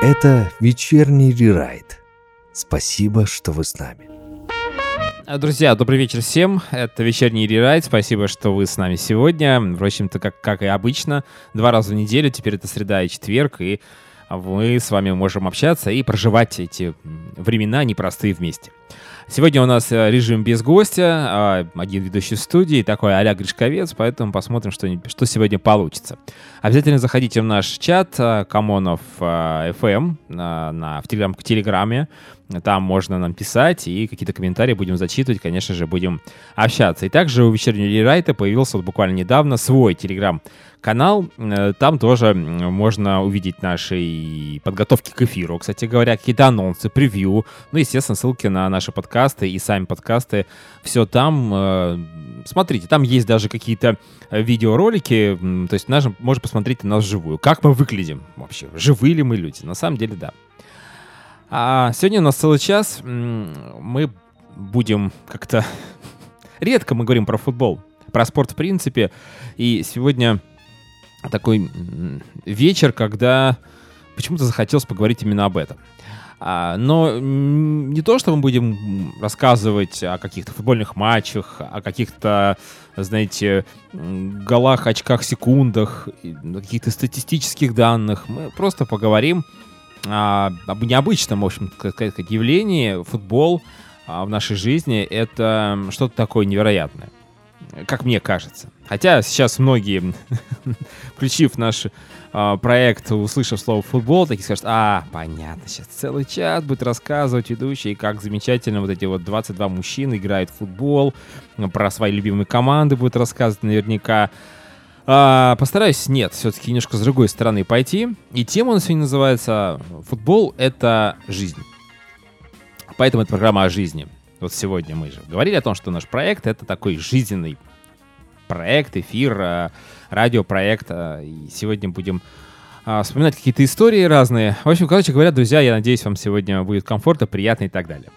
Это вечерний рерайт. Спасибо, что вы с нами. Друзья, добрый вечер всем. Это вечерний рерайт. Спасибо, что вы с нами сегодня. В общем-то, как, как и обычно, два раза в неделю. Теперь это среда и четверг. И мы с вами можем общаться и проживать эти времена непростые вместе. Сегодня у нас э, режим без гостя, а, один ведущий в студии, такой а-ля Гришковец, поэтому посмотрим, что, что сегодня получится. Обязательно заходите в наш чат э, Камонов FM эм, на, в телеграм, Телеграме. Там можно нам писать и какие-то комментарии будем зачитывать, конечно же, будем общаться. И также у вечернего рерайта появился вот буквально недавно свой телеграм канал. Э, там тоже можно увидеть наши подготовки к эфиру, кстати говоря, какие-то анонсы, превью. Ну, естественно, ссылки на наши подкасты и сами подкасты. Все там. Э, смотрите, там есть даже какие-то видеоролики. То есть можно посмотреть на нас вживую. Как мы выглядим вообще? Живые ли мы люди? На самом деле, да. А сегодня у нас целый час. Мы будем как-то... Редко мы говорим про футбол, про спорт в принципе. И сегодня такой вечер, когда почему-то захотелось поговорить именно об этом. А, но не то, что мы будем рассказывать о каких-то футбольных матчах, о каких-то, знаете, голах, очках, секундах, каких-то статистических данных. Мы просто поговорим а, об необычном, в общем, сказать, явлении. Футбол а, в нашей жизни — это что-то такое невероятное как мне кажется. Хотя сейчас многие, включив наш э, проект, услышав слово футбол, такие скажут, а, понятно, сейчас целый час будет рассказывать ведущий, как замечательно вот эти вот 22 мужчины играют в футбол, про свои любимые команды будет рассказывать наверняка. А, постараюсь, нет, все-таки немножко с другой стороны пойти. И тема у нас сегодня называется «Футбол — это жизнь». Поэтому это программа о жизни. Вот сегодня мы же говорили о том, что наш проект — это такой жизненный проект, эфир, э, радиопроект. Э, и сегодня будем э, вспоминать какие-то истории разные. В общем, короче говоря, друзья, я надеюсь, вам сегодня будет комфортно, приятно и так далее.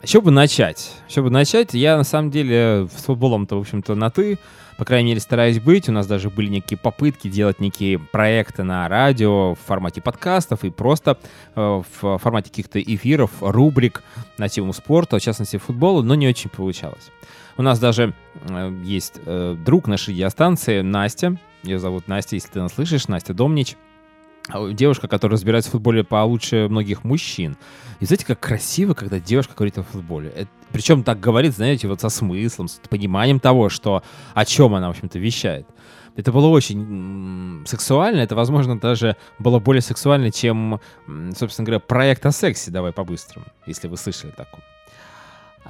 А, еще бы начать. Еще бы начать. Я, на самом деле, с футболом-то, в общем-то, на «ты» по крайней мере, стараюсь быть. У нас даже были некие попытки делать некие проекты на радио в формате подкастов и просто э, в формате каких-то эфиров, рубрик на тему спорта, в частности футбола, но не очень получалось. У нас даже э, есть э, друг нашей радиостанции Настя. Ее зовут Настя, если ты нас слышишь, Настя Домнич. А, девушка, которая разбирается в футболе получше многих мужчин. И знаете, как красиво, когда девушка говорит о футболе. Это, причем так говорит, знаете, вот со смыслом, с пониманием того, что о чем она, в общем-то, вещает. Это было очень сексуально, это, возможно, даже было более сексуально, чем, собственно говоря, проект о сексе «Давай по-быстрому», если вы слышали такое.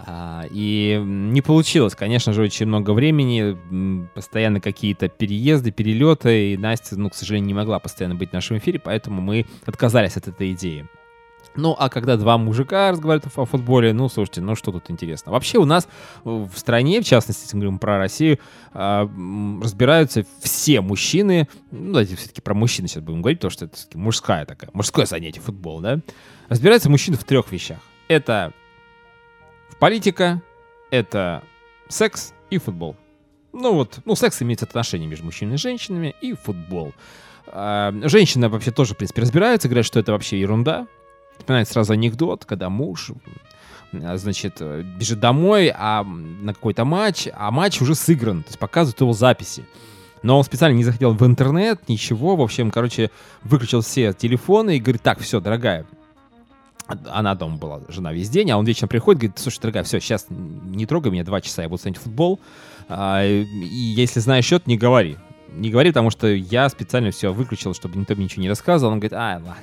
А, и не получилось, конечно же, очень много времени, постоянно какие-то переезды, перелеты, и Настя, ну, к сожалению, не могла постоянно быть в нашем эфире, поэтому мы отказались от этой идеи. Ну, а когда два мужика разговаривают о футболе, ну, слушайте, ну что тут интересно? Вообще у нас в стране, в частности, если мы говорим про Россию, а, разбираются все мужчины, ну, давайте все-таки про мужчин сейчас будем говорить, потому что это мужская такая, мужское занятие футбол, да? Разбираются мужчины в трех вещах. Это Политика — это секс и футбол. Ну вот, ну секс имеет отношение между мужчинами и женщинами, и футбол. А, женщины вообще тоже, в принципе, разбираются, говорят, что это вообще ерунда. Вспоминает сразу анекдот, когда муж значит, бежит домой а, на какой-то матч, а матч уже сыгран, то есть показывают его записи. Но он специально не заходил в интернет, ничего, в общем, короче, выключил все телефоны и говорит, так, все, дорогая, она дома была, жена весь день, а он вечером приходит, говорит, слушай, дорогая, все, сейчас не трогай меня, два часа, я буду смотреть футбол, а, и если знаешь счет, не говори. Не говори, потому что я специально все выключил, чтобы никто мне ничего не рассказывал. Он говорит, а, ладно,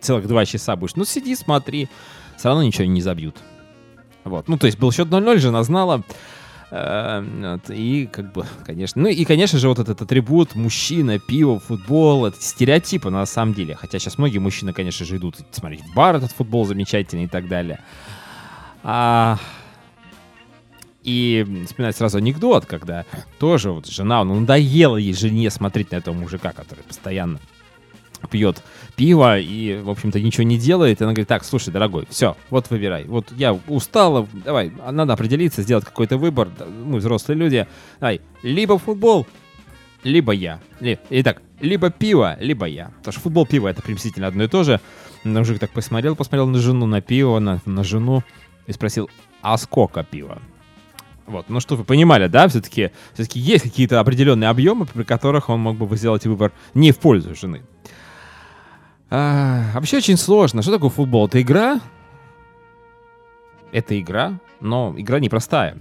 целых два часа будешь. Ну, сиди, смотри, все равно ничего не забьют. Вот, ну, то есть был счет 0-0, жена знала, Эм, и как бы, конечно, ну и, конечно же, вот этот атрибут мужчина, пиво, футбол, это стереотипы на самом деле. Хотя сейчас многие мужчины, конечно же, идут смотреть в бар этот футбол замечательный и так далее. А, и вспоминать сразу анекдот, когда тоже вот жена, ну, надоело ей жене смотреть на этого мужика, который постоянно пьет пиво и, в общем-то, ничего не делает. И она говорит, так, слушай, дорогой, все, вот выбирай. Вот я устала, давай, надо определиться, сделать какой-то выбор. Мы взрослые люди. Давай, либо футбол, либо я. Итак, Либо пиво, либо я. Потому что футбол, пиво — это приблизительно одно и то же. Мужик так посмотрел, посмотрел на жену, на пиво, на, на жену и спросил, а сколько пива? Вот, ну что вы понимали, да, все-таки все есть какие-то определенные объемы, при которых он мог бы сделать выбор не в пользу жены. А, вообще очень сложно. Что такое футбол? Это игра? Это игра, но игра непростая.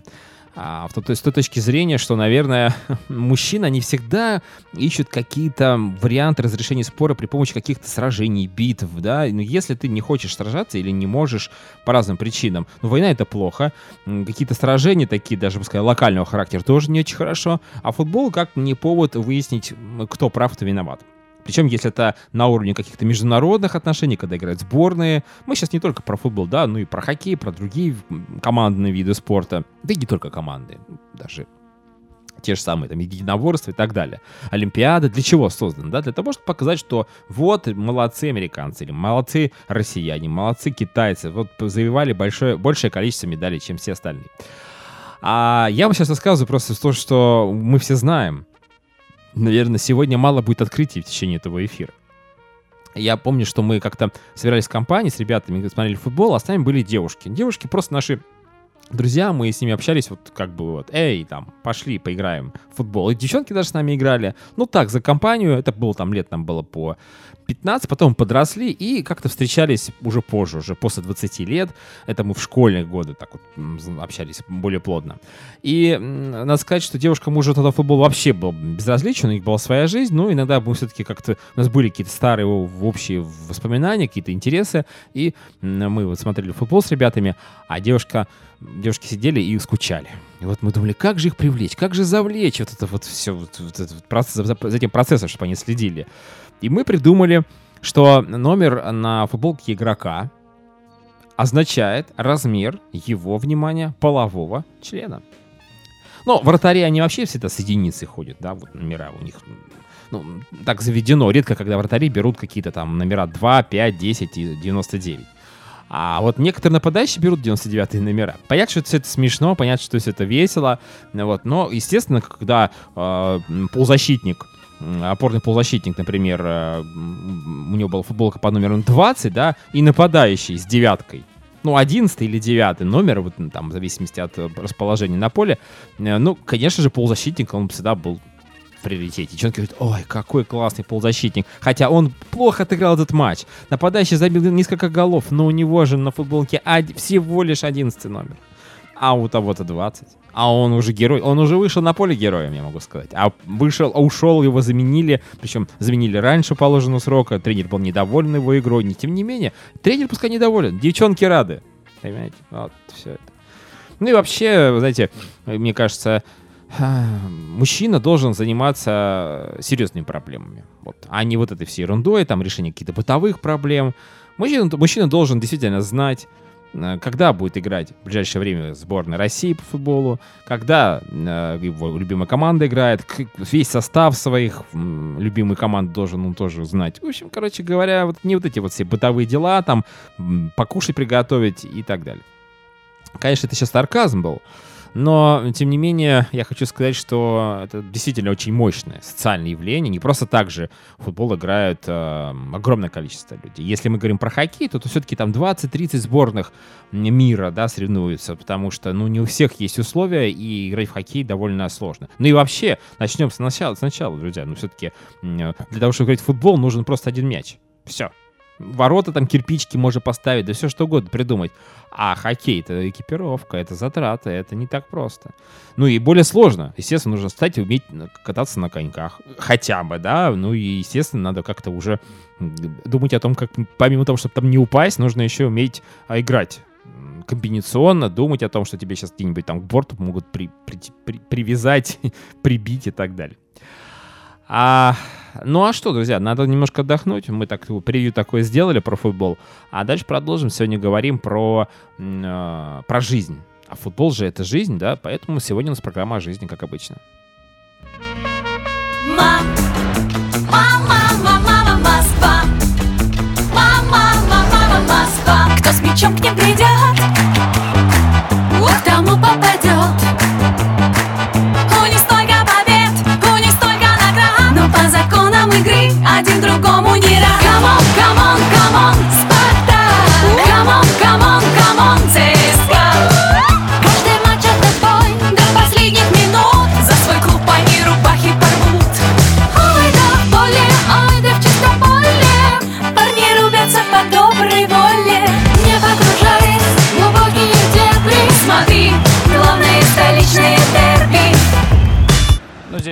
А, то, то есть с той точки зрения, что, наверное, мужчины, они всегда ищут какие-то варианты разрешения спора при помощи каких-то сражений, битв, да, но если ты не хочешь сражаться или не можешь по разным причинам, ну, война это плохо, какие-то сражения такие, даже, пускай, локального характера тоже не очень хорошо, а футбол как не повод выяснить, кто прав, кто виноват. Причем, если это на уровне каких-то международных отношений, когда играют сборные. Мы сейчас не только про футбол, да, ну и про хоккей, про другие командные виды спорта. Да и не только команды, даже те же самые там единоборства и так далее. Олимпиада для чего создана? Да? Для того, чтобы показать, что вот молодцы американцы, или молодцы россияне, молодцы китайцы, вот завоевали большое, большее количество медалей, чем все остальные. А я вам сейчас рассказываю просто то, что мы все знаем наверное, сегодня мало будет открытий в течение этого эфира. Я помню, что мы как-то собирались в компании с ребятами, смотрели футбол, а с нами были девушки. Девушки просто наши друзья, мы с ними общались, вот как бы вот, эй, там, пошли, поиграем в футбол. И девчонки даже с нами играли. Ну так, за компанию, это было там лет, нам было по 15, потом подросли и как-то встречались уже позже, уже после 20 лет. Это мы в школьные годы так вот общались более плотно. И надо сказать, что девушкам уже тогда футбол вообще был безразличен, у них была своя жизнь, но иногда мы все-таки как-то, у нас были какие-то старые общие воспоминания, какие-то интересы, и мы вот смотрели футбол с ребятами, а девушка, девушки сидели и скучали. И вот мы думали, как же их привлечь, как же завлечь вот это вот все, вот, вот этот процесс, за, за этим процессом, чтобы они следили. И мы придумали, что номер на футболке игрока означает размер его, внимания полового члена. Ну, вратари, они вообще всегда с единицей ходят, да, вот номера у них, ну, так заведено. Редко, когда вратари берут какие-то там номера 2, 5, 10 и 99. А вот некоторые нападающие берут 99 номера. Понятно, что все это смешно, понятно, что все это весело. Вот. Но, естественно, когда э, полузащитник опорный полузащитник, например, э, у него была футболка по номеру 20, да, и нападающий с девяткой, ну, 11 или 9 номер, вот там, в зависимости от э, расположения на поле, э, ну, конечно же, полузащитник, он всегда был приоритете. Девчонки говорят, ой, какой классный полузащитник. Хотя он плохо отыграл этот матч. Нападающий забил несколько голов, но у него же на футболке всего лишь 11 номер а у того-то 20. А он уже герой, он уже вышел на поле героем, я могу сказать. А вышел, а ушел, его заменили, причем заменили раньше положенного срока, тренер был недоволен его игрой, не тем не менее, тренер пускай недоволен, девчонки рады. Понимаете? Вот, все это. Ну и вообще, знаете, мне кажется, мужчина должен заниматься серьезными проблемами. Вот, а не вот этой всей ерундой, там, решение каких-то бытовых проблем. Мужчина, мужчина должен действительно знать, когда будет играть в ближайшее время сборная России по футболу, когда э, его любимая команда играет, весь состав своих любимой команды должен он тоже знать. В общем, короче говоря, вот не вот эти вот все бытовые дела, там покушать, приготовить и так далее. Конечно, это сейчас сарказм был, но, тем не менее, я хочу сказать, что это действительно очень мощное социальное явление. Не просто так же в футбол играют э, огромное количество людей. Если мы говорим про хоккей, то, то все-таки там 20-30 сборных мира да, соревнуются, потому что ну, не у всех есть условия, и играть в хоккей довольно сложно. Ну и вообще, начнем сначала, сначала друзья. Ну все-таки для того, чтобы играть в футбол, нужен просто один мяч. Все ворота там кирпичики можно поставить, да все что угодно придумать. А хоккей это экипировка, это затраты, это не так просто. Ну и более сложно. Естественно, нужно стать и уметь кататься на коньках. Хотя бы, да. Ну и, естественно, надо как-то уже думать о том, как помимо того, чтобы там не упасть, нужно еще уметь а, играть комбинационно, думать о том, что тебе сейчас где-нибудь там к борту могут при, при, при, привязать, прибить и так далее. А, ну а что, друзья, надо немножко отдохнуть. Мы так превью такое сделали про футбол. А дальше продолжим. Сегодня говорим про, э, про жизнь. А футбол же это жизнь, да? Поэтому сегодня у нас программа о жизни, как обычно. Мам, мама, мама, мама, Москва. Мама, мама, Москва. Кто с мячом к ним придет, к тому попадет.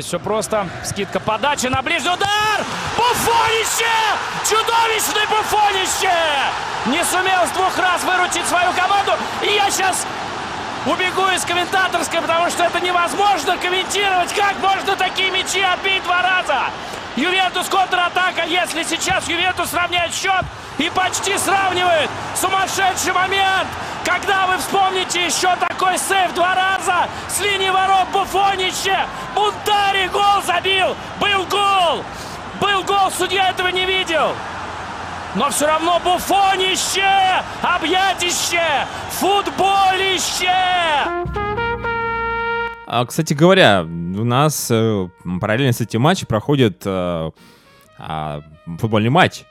Здесь все просто. Скидка подачи на ближний удар. Буфонище! Чудовищный Буфонище! Не сумел с двух раз выручить свою команду. И я сейчас убегу из комментаторской, потому что это невозможно комментировать. Как можно такие мячи отбить два раза? Ювентус контратака. Если сейчас Ювентус сравняет счет и почти сравнивает. Сумасшедший момент! Когда вы вспомните еще такой сейв два раза с линии ворот Буфонище, Бунтари гол забил, был гол, был гол, судья этого не видел. Но все равно Буфонище, объятище, футболище. А, кстати говоря, у нас э, параллельно с этим матчем проходит э, а, футбольный матч.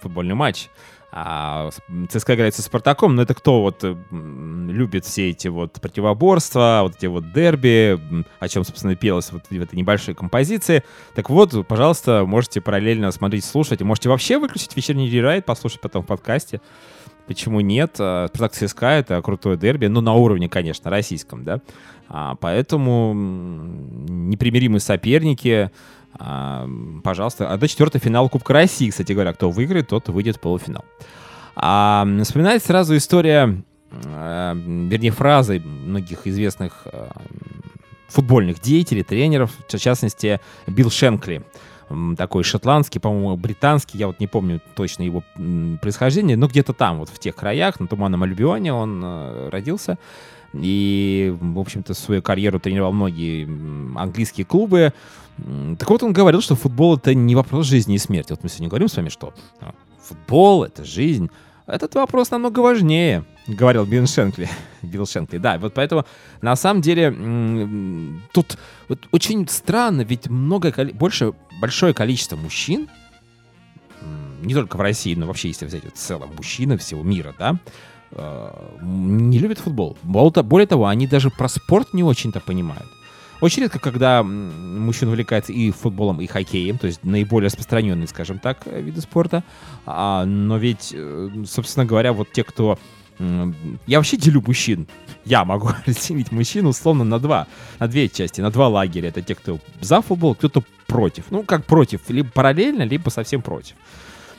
Футбольный матч. А, ЦСКА играет со Спартаком, но это кто вот э, любит все эти вот противоборства, вот эти вот дерби, о чем, собственно, пелось вот в этой небольшой композиции. Так вот, пожалуйста, можете параллельно смотреть, слушать. Можете вообще выключить вечерний рерайт, послушать потом в подкасте. Почему нет? А, Спартак ЦСКА — это крутое дерби, ну, на уровне, конечно, российском, да. А, поэтому непримиримые соперники, а, пожалуйста. А до четвертый финал Кубка России, кстати говоря. Кто выиграет, тот выйдет в полуфинал. А, вспоминается сразу история, э, вернее, фразы многих известных э, футбольных деятелей, тренеров, в частности, Билл Шенкли. Такой шотландский, по-моему, британский, я вот не помню точно его происхождение, но где-то там, вот в тех краях, на Туманном Альбионе он э, родился. И, в общем-то, свою карьеру тренировал многие английские клубы. Так вот, он говорил, что футбол — это не вопрос жизни и смерти. Вот мы сегодня говорим с вами, что футбол — это жизнь. Этот вопрос намного важнее, говорил Билл Шенкли. Билл Шенкли, да. Вот поэтому, на самом деле, тут вот очень странно, ведь много, больше, большое количество мужчин, не только в России, но вообще, если взять в целом мужчины всего мира, да, э, не любят футбол. Более того, они даже про спорт не очень-то понимают. Очень редко, когда мужчина увлекается и футболом, и хоккеем, то есть наиболее распространенные, скажем так, э, виды спорта. А, но ведь, э, собственно говоря, вот те, кто... Я вообще делю мужчин. Я могу разделить мужчин условно на два, на две части, на два лагеря. Это те, кто за футбол, кто-то против. Ну, как против, либо параллельно, либо совсем против.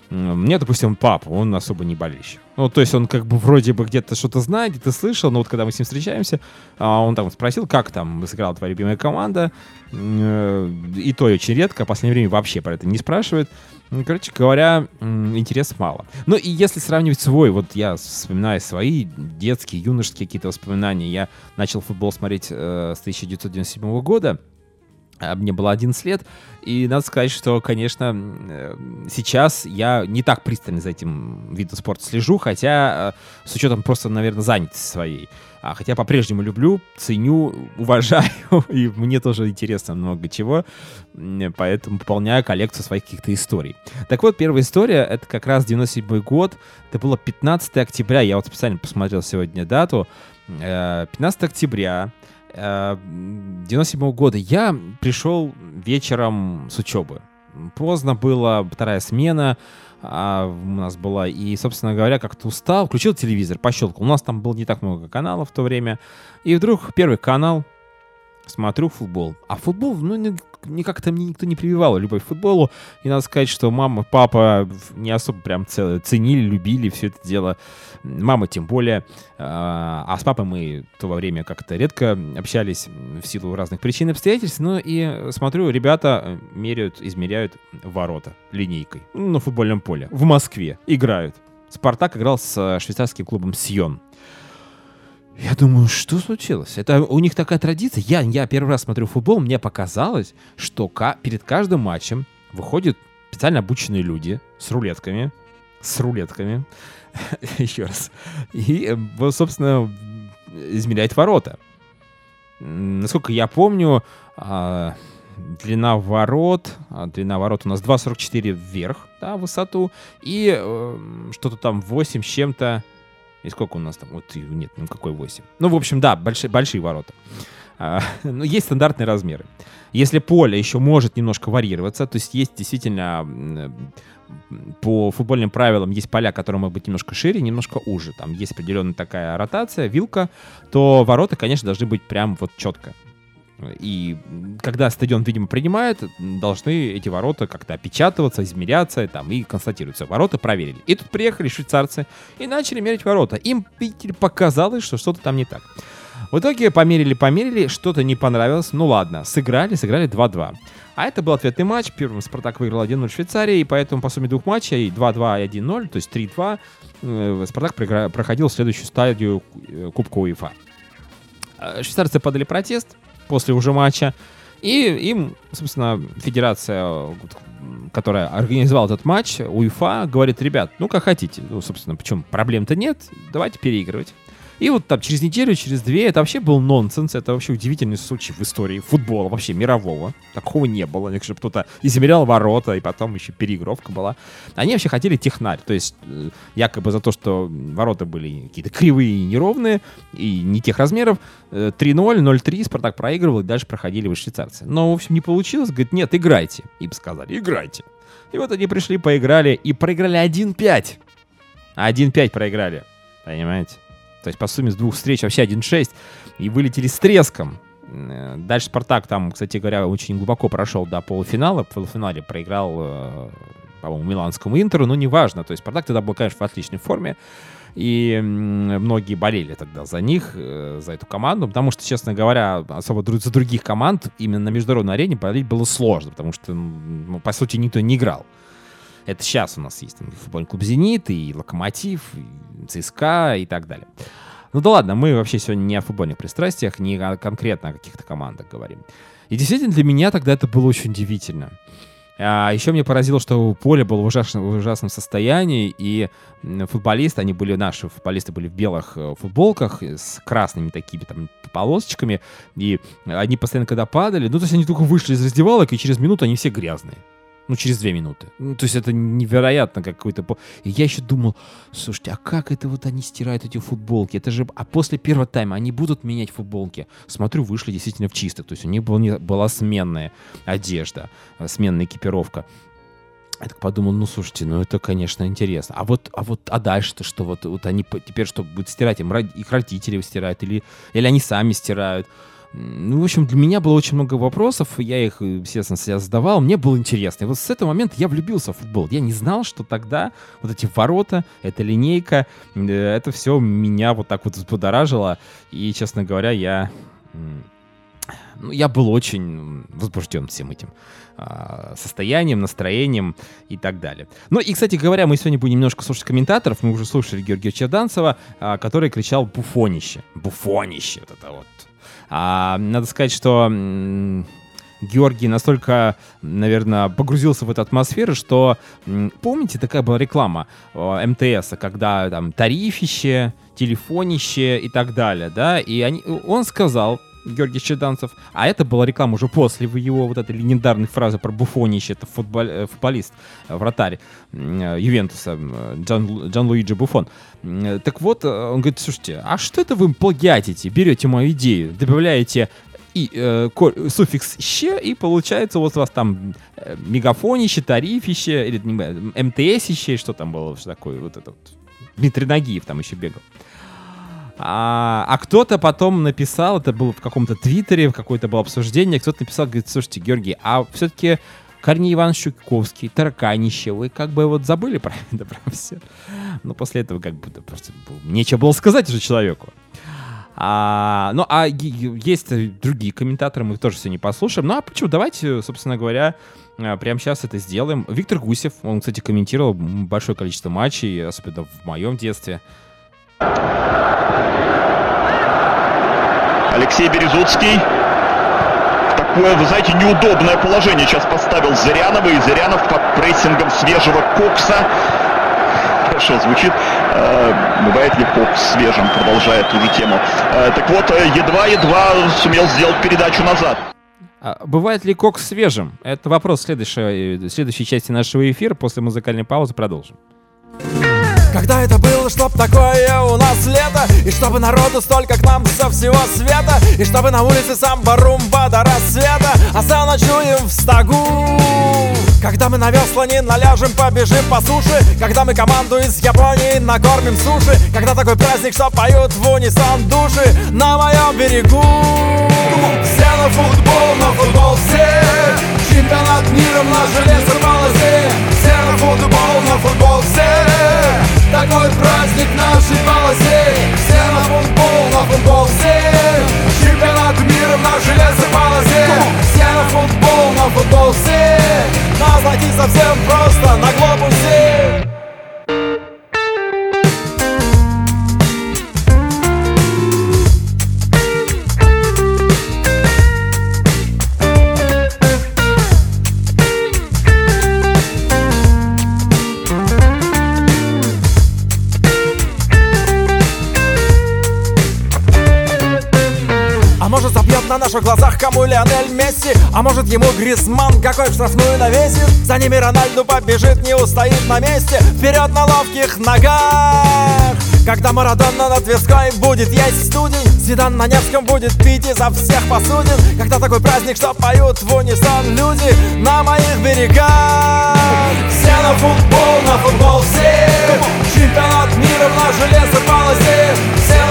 Мне, допустим, папа, он особо не болельщик. Ну, то есть он как бы вроде бы где-то что-то знает, где-то слышал, но вот когда мы с ним встречаемся, а, он там спросил, как там сыграла твоя любимая команда. Э, И то очень редко, в последнее время вообще про это не спрашивает. Короче говоря, м, интереса мало. Ну и если сравнивать свой, вот я вспоминаю свои детские, юношеские какие-то воспоминания, я начал футбол смотреть э, с 1997 года, а Мне было 11 лет, и надо сказать, что, конечно, э, сейчас я не так пристально за этим видом спорта слежу, хотя э, с учетом просто, наверное, занятости своей. А, хотя по-прежнему люблю, ценю, уважаю, и мне тоже интересно много чего, поэтому пополняю коллекцию своих каких-то историй. Так вот, первая история, это как раз 97 год, это было 15 октября, я вот специально посмотрел сегодня дату, Э, 15 октября, э, 97 года я пришел вечером с учебы. Поздно было, вторая смена а, у нас была. И, собственно говоря, как-то устал. Включил телевизор, пощелкал. У нас там было не так много каналов в то время. И вдруг первый канал, смотрю футбол. А футбол, ну, ни- никак то мне никто не прививал любовь к футболу. И надо сказать, что мама, папа не особо прям ценили, любили все это дело. Мама тем более. А а с папой мы то время как-то редко общались в силу разных причин и обстоятельств. Ну и смотрю, ребята э, меряют, измеряют ворота линейкой ну, на футбольном поле. В Москве играют. Спартак играл с э, швейцарским клубом Сьон. Я думаю, что случилось? Это у них такая традиция. Я, я первый раз смотрю футбол, мне показалось, что ка- перед каждым матчем выходят специально обученные люди с рулетками, с рулетками, еще раз, и, э, собственно, измеряет ворота. Насколько я помню, а, длина ворот, а, длина ворот у нас 2,44 вверх, да, высоту, и э, что-то там 8 с чем-то, и сколько у нас там, вот, нет, ну какой 8. Ну, в общем, да, большие, большие ворота. А, ну, есть стандартные размеры. Если поле еще может немножко варьироваться, то есть есть действительно по футбольным правилам есть поля, которые могут быть немножко шире, немножко уже. Там есть определенная такая ротация, вилка, то ворота, конечно, должны быть прям вот четко. И когда стадион, видимо, принимает, должны эти ворота как-то опечатываться, измеряться там, и констатируются. Ворота проверили. И тут приехали швейцарцы и начали мерить ворота. Им, видите показалось, что что-то там не так. В итоге померили, померили, что-то не понравилось. Ну ладно, сыграли, сыграли 2-2. А это был ответный матч. Первым Спартак выиграл 1-0 в Швейцарии, и поэтому по сумме двух матчей 2-2 и 1-0, то есть 3-2, э, Спартак проходил следующую стадию э, Кубка УЕФА. Э, Швейцарцы подали протест после уже матча, и им, собственно, федерация, которая организовала этот матч, УЕФА, говорит, ребят, ну как хотите, ну, собственно, почему? Проблем-то нет, давайте переигрывать. И вот там через неделю, через две, это вообще был нонсенс, это вообще удивительный случай в истории футбола, вообще мирового. Такого не было, чтобы кто-то измерял ворота, и потом еще переигровка была. Они вообще хотели технарь, то есть э, якобы за то, что ворота были какие-то кривые и неровные, и не тех размеров, э, 3-0, 0-3, Спартак проигрывал, и дальше проходили вы швейцарцы. Но, в общем, не получилось, говорит, нет, играйте. Им сказали, играйте. И вот они пришли, поиграли, и проиграли 1-5. 1-5 проиграли, понимаете? То есть по сумме с двух встреч вообще 1-6. И вылетели с треском. Э, Дальше Спартак там, кстати говоря, очень глубоко прошел до полуфинала. В полуфинале проиграл, э, по-моему, Миланскому Интеру, но неважно. То есть Спартак тогда был, конечно, в отличной форме. И многие болели тогда за них, э, за эту команду, потому что, честно говоря, особо за других команд именно на международной арене болеть было сложно, потому что, ну, по сути, никто не играл. Это сейчас у нас есть там, футбольный клуб «Зенит», и «Локомотив», и ЦСКА и так далее. Ну да ладно, мы вообще сегодня не о футбольных пристрастиях, не о- конкретно о каких-то командах говорим. И действительно для меня тогда это было очень удивительно. А еще мне поразило, что поле было в ужасном, в ужасном состоянии, и футболисты, они были, наши футболисты были в белых э, футболках э, с красными такими там полосочками, и они постоянно когда падали, ну то есть они только вышли из раздевалок, и через минуту они все грязные. Ну, через две минуты. Ну, то есть это невероятно как какой-то... И я еще думал, слушайте, а как это вот они стирают эти футболки? Это же... А после первого тайма они будут менять футболки? Смотрю, вышли действительно в чистых. То есть у них был не- была сменная одежда, э, сменная экипировка. Я так подумал, ну, слушайте, ну, это, конечно, интересно. А вот, а вот, а дальше-то что? Вот, вот они теперь что, будут стирать? Им их родители стирают? Или, или они сами стирают? Ну, в общем, для меня было очень много вопросов, я их, естественно, себя задавал. Мне было интересно. И вот с этого момента я влюбился в футбол. Я не знал, что тогда вот эти ворота, эта линейка, э, это все меня вот так вот взбудоражило. И, честно говоря, я... ну, я был очень возбужден всем этим а, состоянием, настроением и так далее. Ну и, кстати говоря, мы сегодня будем немножко слушать комментаторов. Мы уже слушали Георгия Черданцева, а, который кричал «буфонище». Буфонище, вот это вот. А, надо сказать, что Георгий настолько, наверное, погрузился в эту атмосферу, что, помните, такая была реклама э, МТС, когда там тарифище, телефонище и так далее, да, и они, он сказал, Георгий Щеданцев, а это была реклама уже после его вот этой легендарной фразы про буфонище, это футбол, э, футболист, э, вратарь э, Ювентуса, Джан, Луиджи Буфон. Так вот, он говорит, слушайте, а что это вы плагиатите, берете мою идею, добавляете и э, суффикс «ще», и получается вот у вас там э, мегафонище, тарифище, или не МТСище, что там было, что такое, вот это вот. Дмитрий Нагиев там еще бегал. А, а кто-то потом написал, это было в каком-то твиттере, в какое-то было обсуждение, кто-то написал, говорит, слушайте, Георгий, а все-таки Корней Иванович Чуковский, Тараканище, вы как бы вот забыли про это, про все. Ну, после этого как да, просто нечего было сказать уже человеку. А, ну, а есть другие комментаторы, мы их тоже сегодня послушаем. Ну, а почему? Давайте, собственно говоря, а, прямо сейчас это сделаем. Виктор Гусев, он, кстати, комментировал большое количество матчей, особенно в моем детстве. Алексей Березуцкий. Такое, вы знаете, неудобное положение сейчас поставил Зырянова. И Зырянов под прессингом свежего Кокса. Хорошо звучит. Э, Бывает ли Кокс свежим, продолжает ту же тему. Э, Так вот, э, едва-едва сумел сделать передачу назад. А бывает ли кокс свежим? Это вопрос следующей, следующей части нашего эфира. После музыкальной паузы продолжим. Когда это было, чтоб такое у нас лето? И чтобы народу столько к нам со всего света? И чтобы на улице самбо-румба до рассвета? А за ночуем в стогу. Когда мы на весла не наляжем, побежим по суше. Когда мы команду из Японии накормим суши. Когда такой праздник, что поют в унисон души. На моем берегу. Все на футбол, на футбол все. Чемпионат мира на железной полосе. Все на футбол, на футбол все такой праздник в нашей полосе. Все на футбол, на футбол все Чемпионат мира на железной полосе Все на футбол, на футбол все Нас найти совсем просто на глобусе на наших глазах кому Лионель Месси А может ему Гризман какой в штрафную навесит За ними Рональду побежит, не устоит на месте. Вперед на ловких ногах. Когда Марадона на Тверской будет есть студень Зидан на Невском будет пить изо всех посудин. Когда такой праздник, что поют в унисон люди На моих берегах. Все на футбол, на футбол все Чемпионат мира в железной полосе Все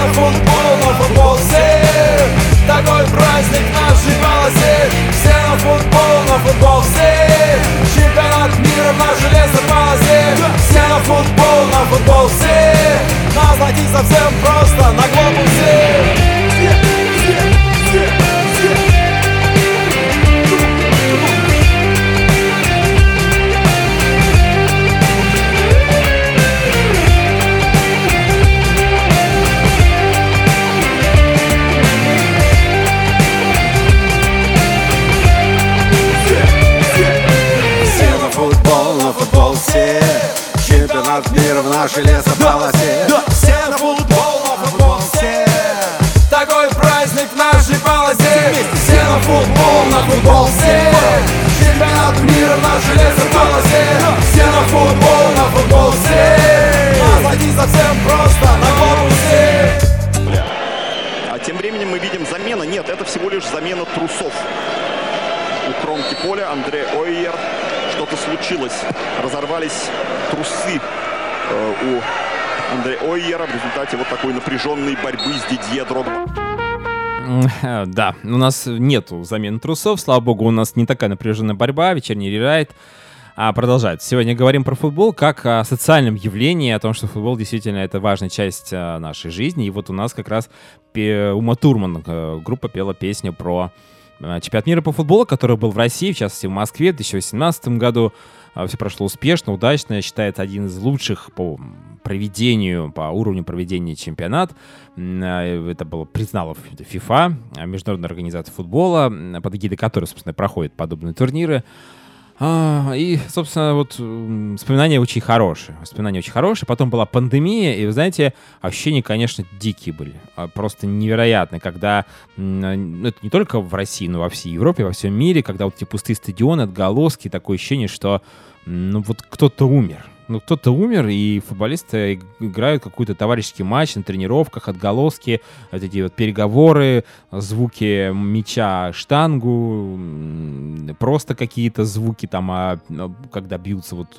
лишь замена трусов. У кромки поля Андре Ойер. Что-то случилось. Разорвались трусы э, у Андре Ойера в результате вот такой напряженной борьбы с Дидье Дрогба. Э, Да, у нас нету замен трусов, слава богу, у нас не такая напряженная борьба, вечерний рерайт а, продолжается. Сегодня говорим про футбол как о социальном явлении, о том, что футбол действительно это важная часть а, нашей жизни. И вот у нас как раз Ума Турман, э, группа пела песню про э, чемпионат мира по футболу, который был в России, в частности в Москве в 2018 году. Все прошло успешно, удачно. Считается один из лучших по проведению, по уровню проведения чемпионат. Это было признала FIFA, Международная организация футбола, под эгидой которой, собственно, проходят подобные турниры. А, И, собственно, вот воспоминания очень хорошие. Воспоминания очень хорошие. Потом была пандемия, и, вы знаете, ощущения, конечно, дикие были. А, Просто невероятные, когда, а, ну, это не только в России, но во всей Европе, во всем мире, когда вот эти пустые стадионы, отголоски, такое ощущение, что, ну, вот кто-то умер. Ну, кто-то умер, и футболисты иг- играют какой-то товарищеский матч на тренировках, отголоски, вот эти вот переговоры, звуки мяча штангу, просто какие-то звуки там, а, когда бьются, вот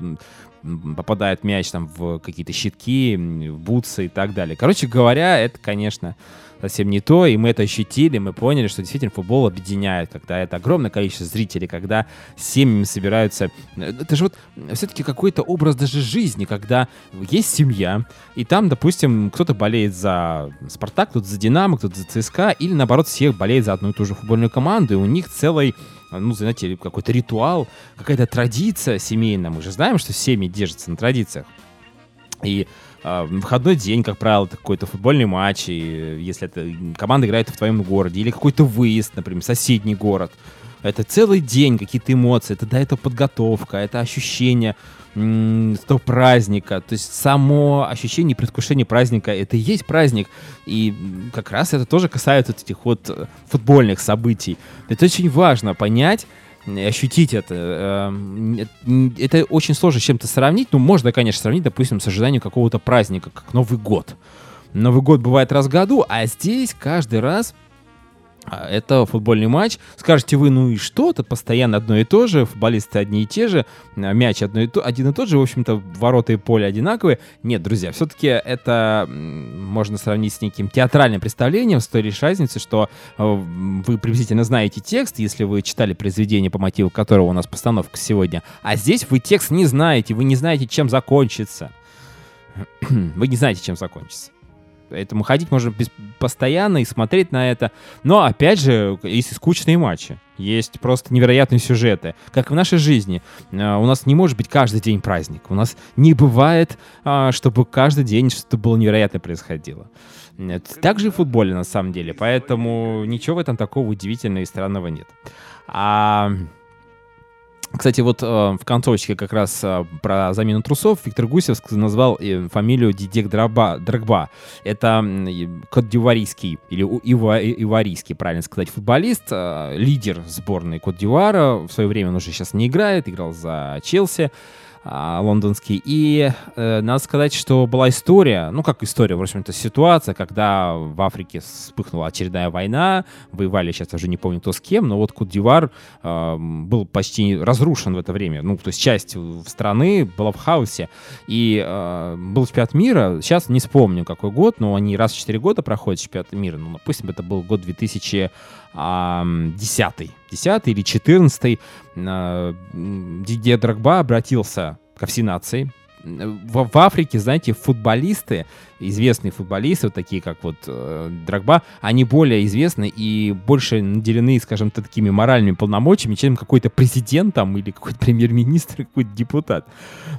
попадает мяч там в какие-то щитки, в бутсы и так далее. Короче говоря, это, конечно, совсем не то, и мы это ощутили, мы поняли, что действительно футбол объединяет, когда это огромное количество зрителей, когда семьями собираются. Это же вот все-таки какой-то образ даже жизни, когда есть семья, и там, допустим, кто-то болеет за Спартак, кто-то за Динамо, кто-то за ЦСКА, или наоборот, всех болеет за одну и ту же футбольную команду, и у них целый ну, знаете, какой-то ритуал, какая-то традиция семейная. Мы же знаем, что семьи держатся на традициях. И выходной день, как правило, это какой-то футбольный матч, и если это команда играет в твоем городе, или какой-то выезд, например, в соседний город. Это целый день, какие-то эмоции, это до этого подготовка, это ощущение этого праздника. То есть само ощущение предвкушения праздника, это и есть праздник. И как раз это тоже касается вот этих вот э, футбольных событий. Это очень важно понять, ощутить это. Эм, Это очень сложно с чем-то сравнить. Ну, можно, конечно, сравнить, допустим, с ожиданием какого-то праздника, как Новый год. Новый год бывает раз в году, а здесь каждый раз это футбольный матч. Скажете вы, ну и что? Это постоянно одно и то же, футболисты одни и те же, а, мяч одно и то, один и тот же, в общем-то, ворота и поле одинаковые. Нет, друзья, все-таки это можно сравнить с неким театральным представлением, с той лишь разницей, что э, вы приблизительно знаете текст, если вы читали произведение, по мотиву которого у нас постановка сегодня, а здесь вы текст не знаете, вы не знаете, чем закончится. вы не знаете, чем закончится. Поэтому ходить можно без- постоянно и смотреть на это. Но, опять же, есть и скучные матчи. Есть просто невероятные сюжеты. Как в нашей жизни. А, У нас не может быть каждый день праздник. У нас не бывает, а, чтобы каждый день что-то было невероятное происходило. Так же и в футболе, на самом деле. Поэтому ничего в этом такого удивительного и странного нет. А... Кстати, вот э, в концовочке как раз э, про замену трусов Виктор Гусев назвал э, фамилию Дидек Драгба. Драгба. Это м, и кот-дивуарийский, или ива- иварийский, правильно сказать, футболист, э, лидер сборной Кот-д'Ивуара. В свое время он уже сейчас не играет, играл за Челси а, лондонский. И э, надо сказать, что была история, ну как история, в общем-то ситуация, когда в Африке вспыхнула очередная война, воевали, сейчас уже не помню кто с кем, но вот Кут-Дивар э, был почти разрушен в это время. Ну, то есть часть страны была в хаосе. И э, был чемпионат мира, сейчас не вспомню какой год, но они раз в 4 года проходят чемпионат мира. Ну, допустим, это был год 2010 10 10 или 14 Дидье Драгба обратился ко всей нации. В, в Африке, знаете, футболисты, известные футболисты, вот такие как вот э, Драгба, они более известны и больше наделены, скажем так, такими моральными полномочиями, чем какой-то президент там или какой-то премьер-министр, какой-то депутат.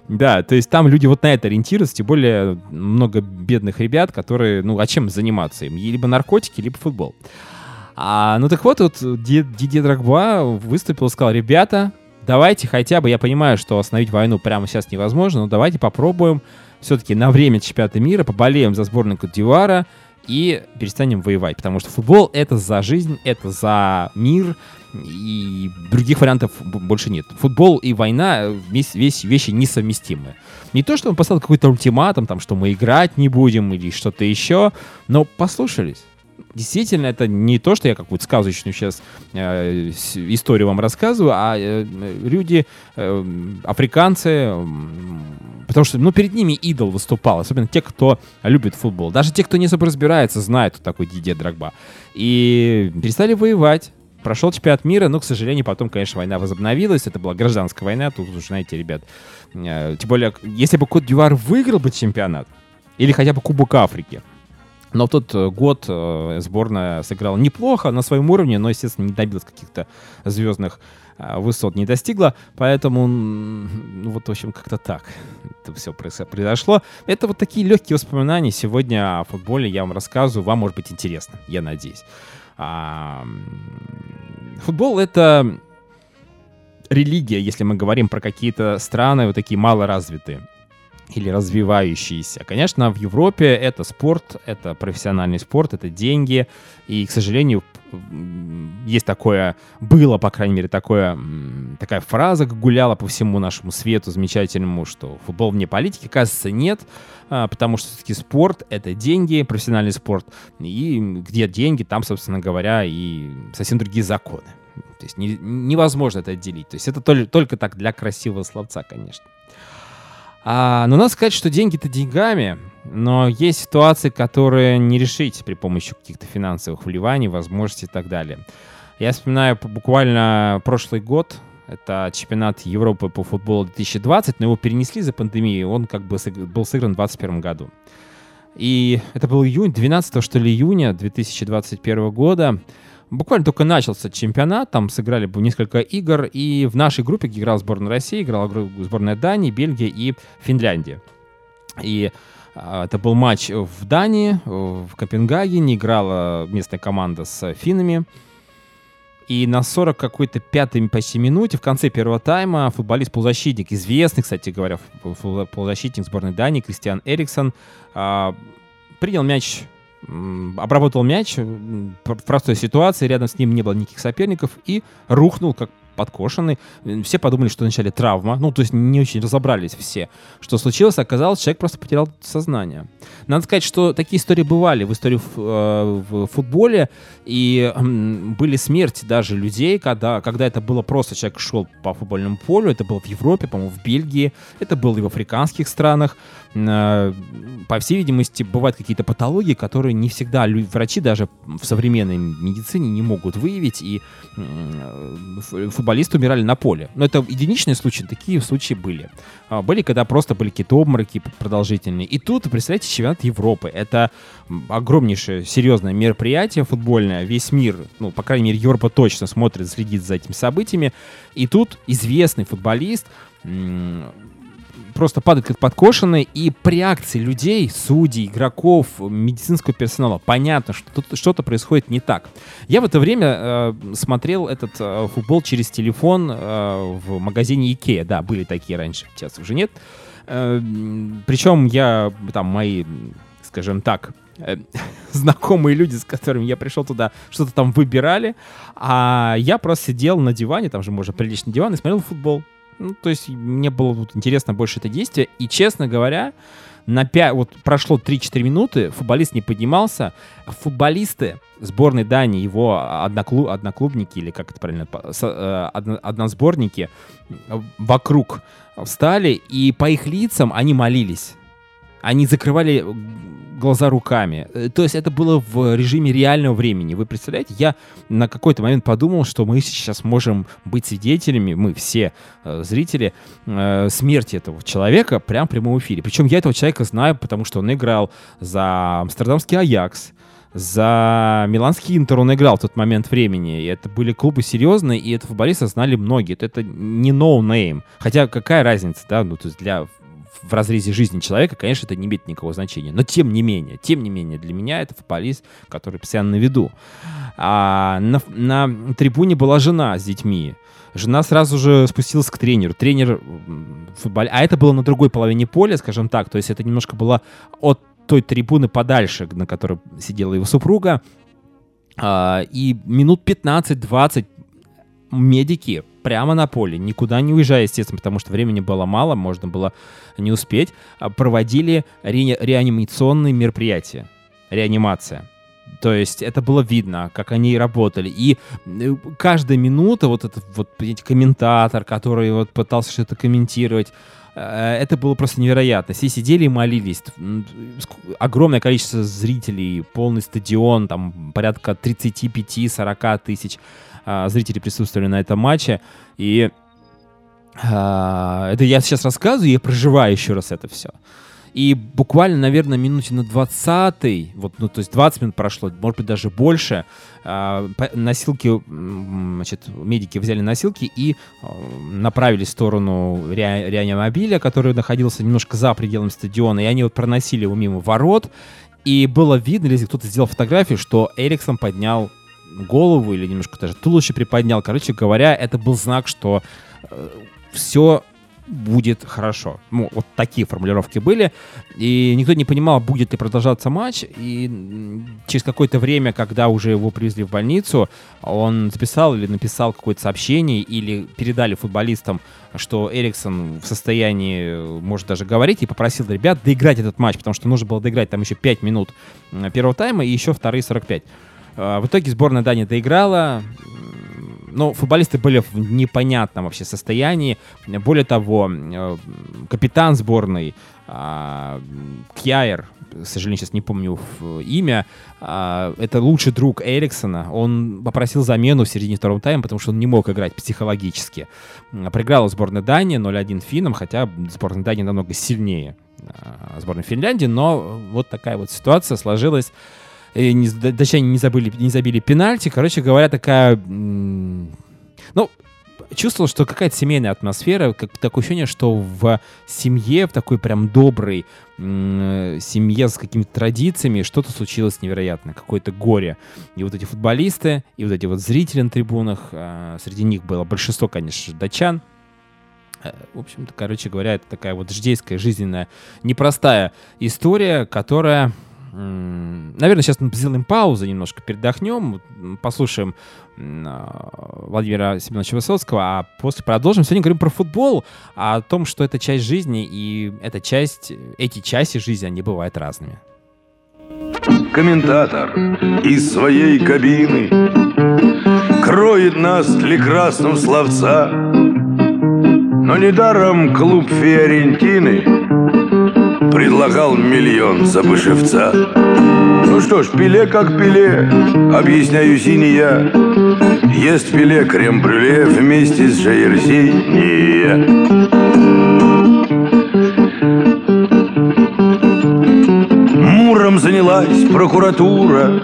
Да, то есть там люди вот на это ориентируются, тем более много бедных ребят, которые, ну, а чем заниматься им? Либо наркотики, либо футбол. А, ну так вот, вот Ди- Дидье Драгба выступил и сказал, ребята, давайте хотя бы, я понимаю, что остановить войну прямо сейчас невозможно, но давайте попробуем все-таки на время чемпионата мира поболеем за сборную Кот-Дивуара и перестанем воевать, потому что футбол — это за жизнь, это за мир, и других вариантов больше нет. Футбол и война э, весь, весь вещи несовместимые. Не то, что он поставил какой-то ультиматум, там, что мы играть не будем или что-то еще, но послушались. Действительно, это не то, что я какую-то сказочную сейчас э, историю вам рассказываю, а э, люди, э, африканцы, потому что, ну, перед ними идол выступал, особенно те, кто любит футбол. Даже те, кто не особо разбирается, знают, кто такой Дидье Драгба. И перестали воевать. Прошел чемпионат мира, но, к сожалению, потом, конечно, война возобновилась. Это была гражданская война, тут уже, знаете, ребят. э, Тем более, если бы Кот Дювар выиграл бы чемпионат, или хотя бы Кубок Африки, но в тот э, год э, сборная сыграла неплохо на своем уровне, но, естественно, не добилась каких-то звездных э, высот, не достигла. Поэтому, ну вот, в общем, как-то так это все произошло. Это вот такие легкие воспоминания. Сегодня о футболе я вам рассказываю. Вам может быть интересно, я надеюсь. А, футбол — это религия, если мы говорим про какие-то страны вот такие малоразвитые или развивающиеся. Конечно, в Европе это спорт, это профессиональный спорт, это деньги. И, к сожалению, есть такое, было, по крайней мере, такое, такая фраза гуляла по всему нашему свету замечательному, что футбол вне политики, кажется, нет, а, потому что все-таки спорт — это деньги, профессиональный спорт. И где деньги, там, собственно говоря, и совсем другие законы. То есть не- невозможно это отделить. То есть это толь- только так для красивого словца, конечно. А, но надо сказать, что деньги-то деньгами, но есть ситуации, которые не решить при помощи каких-то финансовых вливаний, возможностей и так далее. Я вспоминаю буквально прошлый год, это чемпионат Европы по футболу 2020, но его перенесли за пандемию, он как бы был сыгран в 2021 году. И это был июнь, 12 что ли июня 2021 года. Буквально только начался чемпионат, там сыграли несколько игр, и в нашей группе где играла сборная России, играла сборная Дании, Бельгия и Финляндия. И а, это был матч в Дании, в Копенгагене, играла местная команда с финнами. И на 40 какой-то пятой почти минуте в конце первого тайма футболист-полузащитник, известный, кстати говоря, полузащитник сборной Дании Кристиан Эриксон, а, принял мяч, обработал мяч в простой ситуации, рядом с ним не было никаких соперников и рухнул как подкошенный. Все подумали, что вначале травма. Ну, то есть не очень разобрались все, что случилось. Оказалось, человек просто потерял сознание. Надо сказать, что такие истории бывали в истории э, в футболе. И были смерти даже людей, когда, когда это было просто человек шел по футбольному полю. Это было в Европе, по-моему, в Бельгии. Это было и в африканских странах. Э, По всей видимости, бывают какие-то патологии, которые не всегда врачи даже в современной медицине не могут выявить. И м, ф- футболисты умирали на поле. Но это единичные случаи, такие случаи были. А, Были, когда просто были какие-то обмороки продолжительные. И тут, представляете, чемпионат Европы. Это огромнейшее, серьезное мероприятие футбольное. Весь мир, ну, по крайней мере, Европа точно смотрит, следит за этими событиями. И тут известный футболист просто падает как подкошенный, и при реакции людей, судей, игроков, медицинского персонала понятно, что тут что-то происходит не так. Я в это время э, смотрел этот э, футбол через телефон э, в магазине Икея. Да, были такие раньше, сейчас уже нет. Э, причем я, там, мои, скажем так, э, знакомые люди, с которыми я пришел туда, что-то там выбирали, а я просто сидел на диване, там же можно приличный диван, и смотрел футбол. Ну, то есть мне было вот интересно больше это действие. И, честно говоря, на 5, вот прошло 3-4 минуты, футболист не поднимался. Футболисты сборной Дании, его одноклу- одноклубники, или как это правильно, э, одно- односборники, вокруг встали, и по их лицам они молились. Они закрывали глаза руками. Э, То есть это было в режиме реального времени. Вы представляете, я на какой-то момент подумал, что мы сейчас можем быть свидетелями, мы все э, зрители, э, смерти этого человека прямо в прямом эфире. Причем я этого человека знаю, потому что он играл за Амстердамский Аякс, за Миланский Интер он играл в тот момент времени. И это были клубы серьезные, и этого футболиста знали многие. Это, не no-name. Хотя какая разница, да, ну, то есть для в разрезе жизни человека, конечно, это не имеет никакого значения. Но тем не менее, тем не менее, для меня это футболист, который постоянно на виду. А на, на трибуне была жена с детьми. Жена сразу же спустилась к тренеру. Тренер футбол... А это было на другой половине поля, скажем так. То есть это немножко было от той трибуны подальше, на которой сидела его супруга. А, и минут 15-20 медики прямо на поле, никуда не уезжая, естественно, потому что времени было мало, можно было не успеть, а, проводили ре- реанимационные мероприятия. Реанимация. То есть это было видно, как они работали. И э, каждая минута, вот этот вот понимаете, комментатор, который вот пытался что-то комментировать, э, это было просто невероятно. Все сидели и молились. Огромное количество зрителей, полный стадион, там порядка 35-40 тысяч а, зрителей присутствовали на этом матче. И а, это я сейчас рассказываю, я проживаю еще раз это все. И буквально, наверное, минуте на 20 вот, ну, то есть 20 минут прошло, может быть, даже больше, по- носилки, значит, медики взяли носилки и а, направились в сторону ре- реанимобиля, который находился немножко за пределами стадиона, и они вот проносили его мимо ворот, и было видно, если кто-то сделал фотографию, что Эриксон поднял голову или немножко даже туловище приподнял. Короче говоря, это был знак, что все будет хорошо. Ну, вот такие формулировки были. И никто не понимал, будет ли продолжаться матч. И через какое-то время, когда уже его привезли в больницу, он записал или написал какое-то сообщение, или передали футболистам, что Эриксон в состоянии э, может даже говорить, и попросил ребят доиграть этот матч, потому что нужно было доиграть там еще 5 минут м, первого тайма и еще вторые 45. А, В итоге сборная Дании доиграла. Но футболисты были в непонятном вообще состоянии. Более того, э, капитан сборной а, Кьяер, к сожалению, сейчас не помню имя, а, это лучший друг Эриксона. Он попросил замену в середине второго тайма, потому что он не мог играть психологически. Проиграла сборная Дании 0-1 финнам, хотя сборная Дании намного сильнее сборной Финляндии, но вот такая вот ситуация сложилась. И не, датчане не забыли, не забили пенальти. Короче говоря, такая... Ну, чувствовал, что какая-то семейная атмосфера, как такое ощущение, что в семье, в такой прям доброй семье с какими-то традициями что-то случилось невероятное, какое-то горе. И вот эти футболисты, и вот эти вот зрители на трибунах, а, среди них было большинство, конечно датчан, Э, в общем-то, короче говоря, это такая вот ждейская, жизненная, непростая история, которая... Наверное, сейчас мы сделаем паузу, немножко передохнем, послушаем а, Владимира Семеновича Высоцкого, а после продолжим. Сегодня говорим про футбол, о том, что это часть жизни, и эта часть, эти части жизни, они бывают разными. Комментатор из своей кабины Кроет нас прекрасным словца Но недаром клуб Фиорентины Предлагал миллион за Бышевца Ну что ж, пиле как пиле Объясняю синия Ест пиле крем-брюле Вместе с Жаирзиния Муром занялась прокуратура.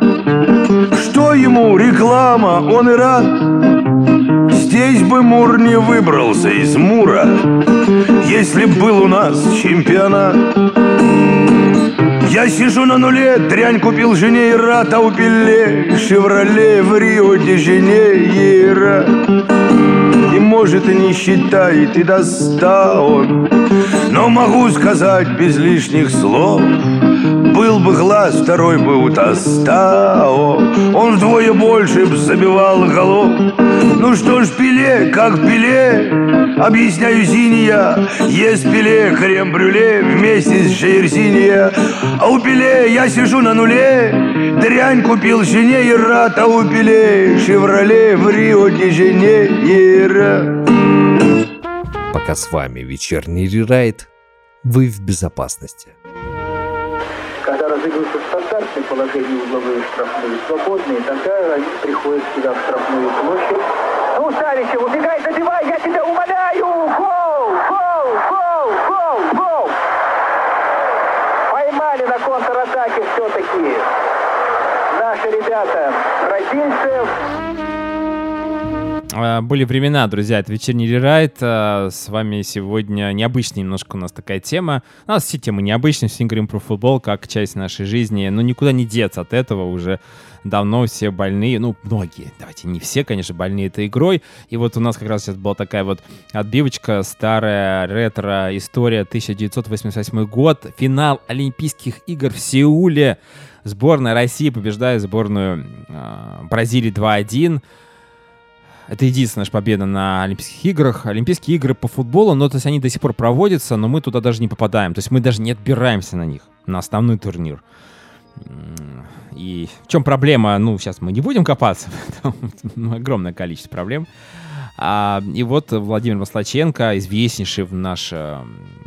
Что ему реклама, он и рад Здесь бы Мур не выбрался из Мура Если б был у нас чемпионат. Я сижу на нуле, дрянь купил жене и рад, а у Пеле Шевроле в Рио-де-Жанейро. И может и не считает, и доста он Но могу сказать без лишних слов был бы глаз, второй бы у Тостао Он вдвое больше б забивал голов Ну что ж, пиле, как пиле Объясняю синия Есть пиле, крем-брюле Вместе с Жирзиния А у пиле я сижу на нуле Дрянь купил жене и рад А у пиле Шевроле в Рио-де-Жанейро Пока с вами вечерний рерайт, вы в безопасности. Когда разыгрываются стандартные положения угловые штрафные свободные, тогда они приходят сюда в штрафную площадь. Савичев, убегай, забивай, я тебя умоляю! Гол! Гол! Гол! Гол! Гол! Поймали на контратаке все-таки наши ребята. Бразильцев. А, Были времена, друзья, это вечерний рерайт. а, С вами сегодня необычная немножко у нас такая тема. У нас все темы необычные, все говорим про футбол как часть нашей жизни. Но никуда не деться от этого уже давно все больные, ну, многие, давайте не все, конечно, больные этой игрой. И вот у нас как раз сейчас была такая вот отбивочка, старая ретро-история, 1988 год, финал Олимпийских игр в Сеуле. Сборная России побеждает сборную а, Бразилии 2-1. Это единственная наша победа на Олимпийских играх. Олимпийские игры по футболу, но то есть они до сих пор проводятся, но мы туда даже не попадаем. То есть мы даже не отбираемся на них, на основной турнир. И в чем проблема? Ну, сейчас мы не будем копаться, ну, огромное количество проблем. А, и вот Владимир Маслаченко, известнейший в наш э,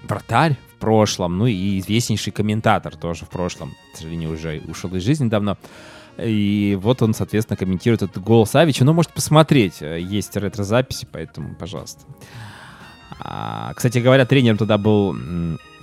вратарь в прошлом, ну и известнейший комментатор тоже в прошлом, к сожалению, уже ушел из жизни давно. И вот он, соответственно, комментирует этот гол Савича. Ну, может посмотреть. э, Есть ретро-записи, поэтому, пожалуйста. А, кстати говоря, тренером тогда был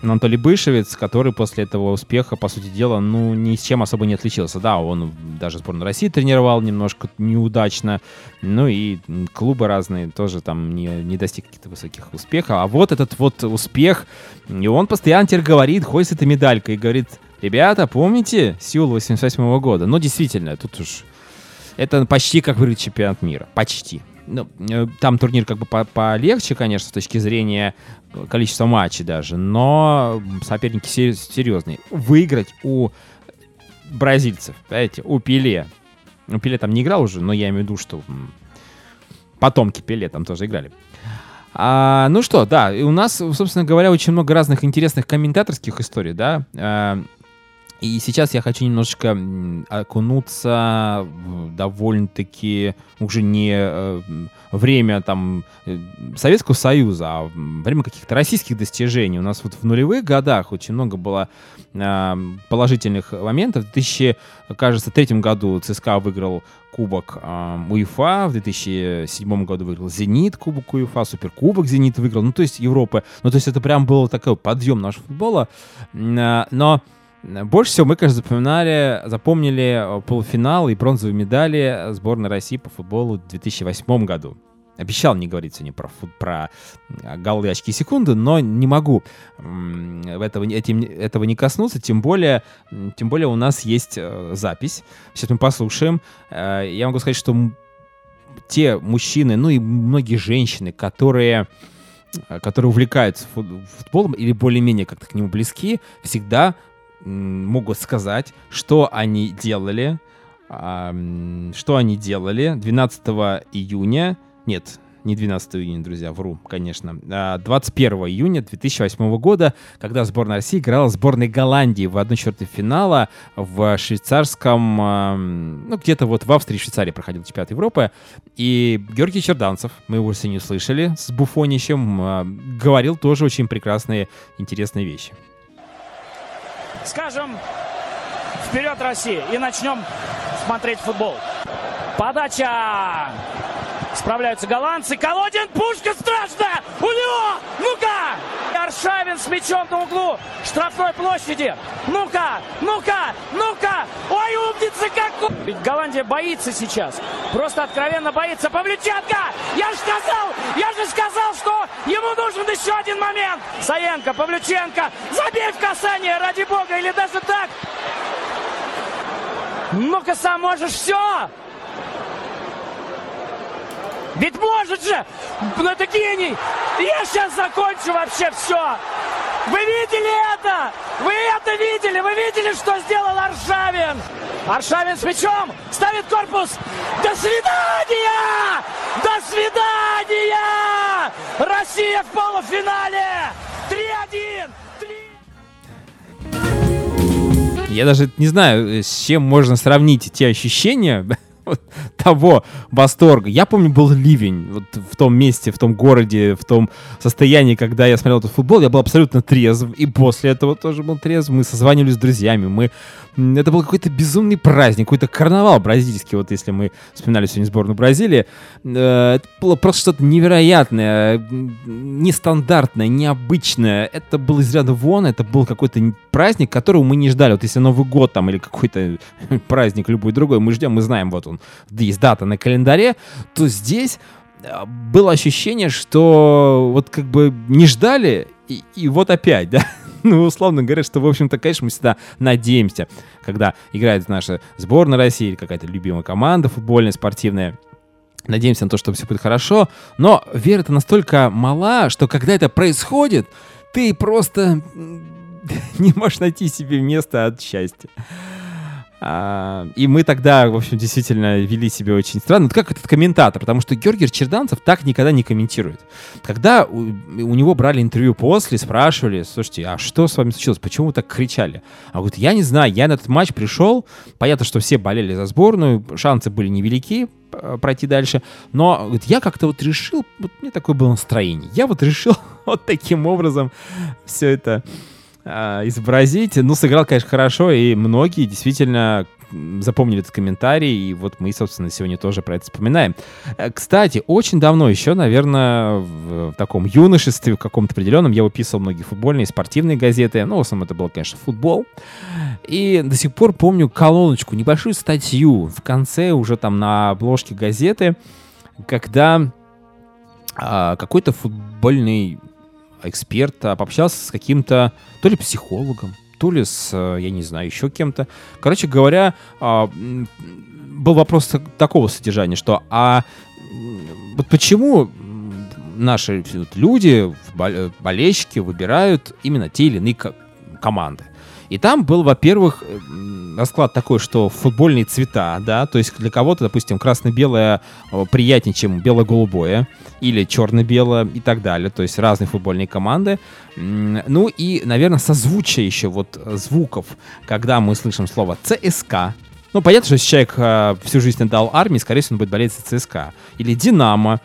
Анатолий Бышевец, который после этого успеха, по сути дела, ну, ни с чем особо не отличился. Да, он даже сборную России тренировал немножко неудачно, ну и клубы разные тоже там не, не достиг каких-то высоких успехов. А вот этот вот успех, и он постоянно теперь говорит, ходит с этой медалькой и говорит, ребята, помните Сеул 88 года? Ну, действительно, тут уж это почти как выиграть чемпионат мира. Почти. Ну, э, там турнир как бы по- полегче, конечно, с точки зрения э, количества матчей даже, но соперники се- серьезные. Выиграть у бразильцев, понимаете, у Пеле. У Пеле там не играл уже, но я имею в виду, что потомки Пеле там тоже играли. А, ну что, да, у нас, собственно говоря, очень много разных интересных комментаторских историй, да. А, и сейчас я хочу немножечко окунуться довольно-таки уже не э, время там э, Советского Союза, а время каких-то российских достижений. У нас вот в нулевых годах очень много было э, положительных моментов. В 2003 году ЦСКА выиграл Кубок э, УЕФА, в 2007 году выиграл Зенит Кубок УЕФА, Суперкубок Зенит выиграл, ну то есть Европы. Ну то есть это прям был такой подъем нашего футбола. Э, Но больше всего мы, конечно, запоминали, запомнили э, полуфинал и бронзовые медали сборной России по футболу в 2008 году. Обещал не говорить сегодня про, фут- про а, голы, очки, секунды, но не могу этого, этим, этого не коснуться, тем более, тем более у нас есть э, запись. Сейчас мы послушаем. Э, я могу сказать, что те мужчины, ну и многие женщины, которые э, которые увлекаются фут- футболом или более-менее как-то к нему близки, всегда могут сказать, что они делали, а, что они делали 12 июня, нет, не 12 июня, друзья, вру, конечно, а 21 июня 2008 года, когда сборная России играла с сборной Голландии в 1-4 финала в швейцарском, а, ну, где-то вот в Австрии Швейцарии проходил чемпионат Европы, и Георгий Черданцев, мы его сегодня слышали, с Буфонищем, а, говорил тоже очень прекрасные, интересные вещи. Скажем, вперед, Россия! И начнем смотреть футбол. Подача! Справляются голландцы. Колодин, пушка страшная! У него! Ну-ка! Аршавин с мячом на углу штрафной площади. Ну-ка! Ну-ка! Ну-ка! Ой, умница как! Ведь Голландия боится сейчас. Просто откровенно боится. Павлюченко! Я же сказал! Я же сказал, что ему нужен еще один момент! Саенко, Павлюченко! Забей в касание, ради бога! Или даже так! Ну-ка, сам можешь все! Ведь может же! Ну это гений! Я сейчас закончу вообще все! Вы видели это? Вы это видели? Вы видели, что сделал Аршавин? Аршавин с мячом ставит корпус. До свидания! До свидания! Россия в полуфинале! 3-1! Я даже не знаю, с чем можно сравнить те ощущения того восторга. Я помню, был ливень вот в том месте, в том городе, в том состоянии, когда я смотрел этот футбол, я был абсолютно трезв, и после этого тоже был трезв. Мы созванивались с друзьями, мы... Это был какой-то безумный праздник, какой-то карнавал бразильский, вот если мы вспоминали сегодня сборную Бразилии. Э, Это было просто что-то невероятное, нестандартное, необычное. Это был из ряда вон, это был какой-то праздник, которого мы не ждали. Вот если Новый год там или какой-то праздник любой другой, мы ждем, мы знаем, вот он, есть дата на календаре, то здесь э, было ощущение, что вот как бы не ждали, и, и вот опять, да. Ну, условно говоря, что, в общем-то, конечно, мы всегда надеемся, когда играет наша сборная России или какая-то любимая команда футбольная, спортивная, надеемся на то, что все будет хорошо, но вера-то настолько мала, что когда это происходит, ты просто не можешь найти себе места от счастья. А, и мы тогда, в общем, действительно вели себя очень странно. Вот как этот комментатор, потому что Георгий Черданцев так никогда не комментирует. Когда у, у него брали интервью после, спрашивали, слушайте, а что с вами случилось, почему вы так кричали? А говорит, я не знаю, я на этот матч пришел, понятно, что все болели за сборную, шансы были невелики э, пройти дальше, но говорит, я как-то вот решил, вот мне такое было настроение, я вот решил вот таким образом все это а, изобразить. Ну, сыграл, конечно, хорошо, и многие действительно запомнили этот комментарий, и вот мы, собственно, сегодня тоже про это вспоминаем. Э, Кстати, очень давно еще, наверное, в, в таком юношестве, в каком-то определенном, я выписывал многие футбольные, спортивные газеты, ну, в основном это был, конечно, футбол, и до сих пор помню колоночку, небольшую статью в конце уже там на обложке газеты, когда а, какой-то футбольный эксперт а, пообщался с каким-то то ли психологом, то ли с, э, я не знаю, еще кем-то. Короче говоря, а, был вопрос так- такого содержания, что а вот почему наши люди, бол- болельщики выбирают именно те или иные ко- команды? И там был, во-первых, э, расклад такой, что футбольные цвета, да, то есть для кого-то, допустим, красно-белое э, приятнее, чем бело-голубое, или черно-белое и так далее, то есть разные футбольные команды. Ну и, наверное, созвучие еще вот э, звуков, когда мы слышим слово ЦСКА, ну, понятно, что если человек э, всю жизнь отдал армии, скорее всего, он будет болеть за ЦСКА. Или Динамо.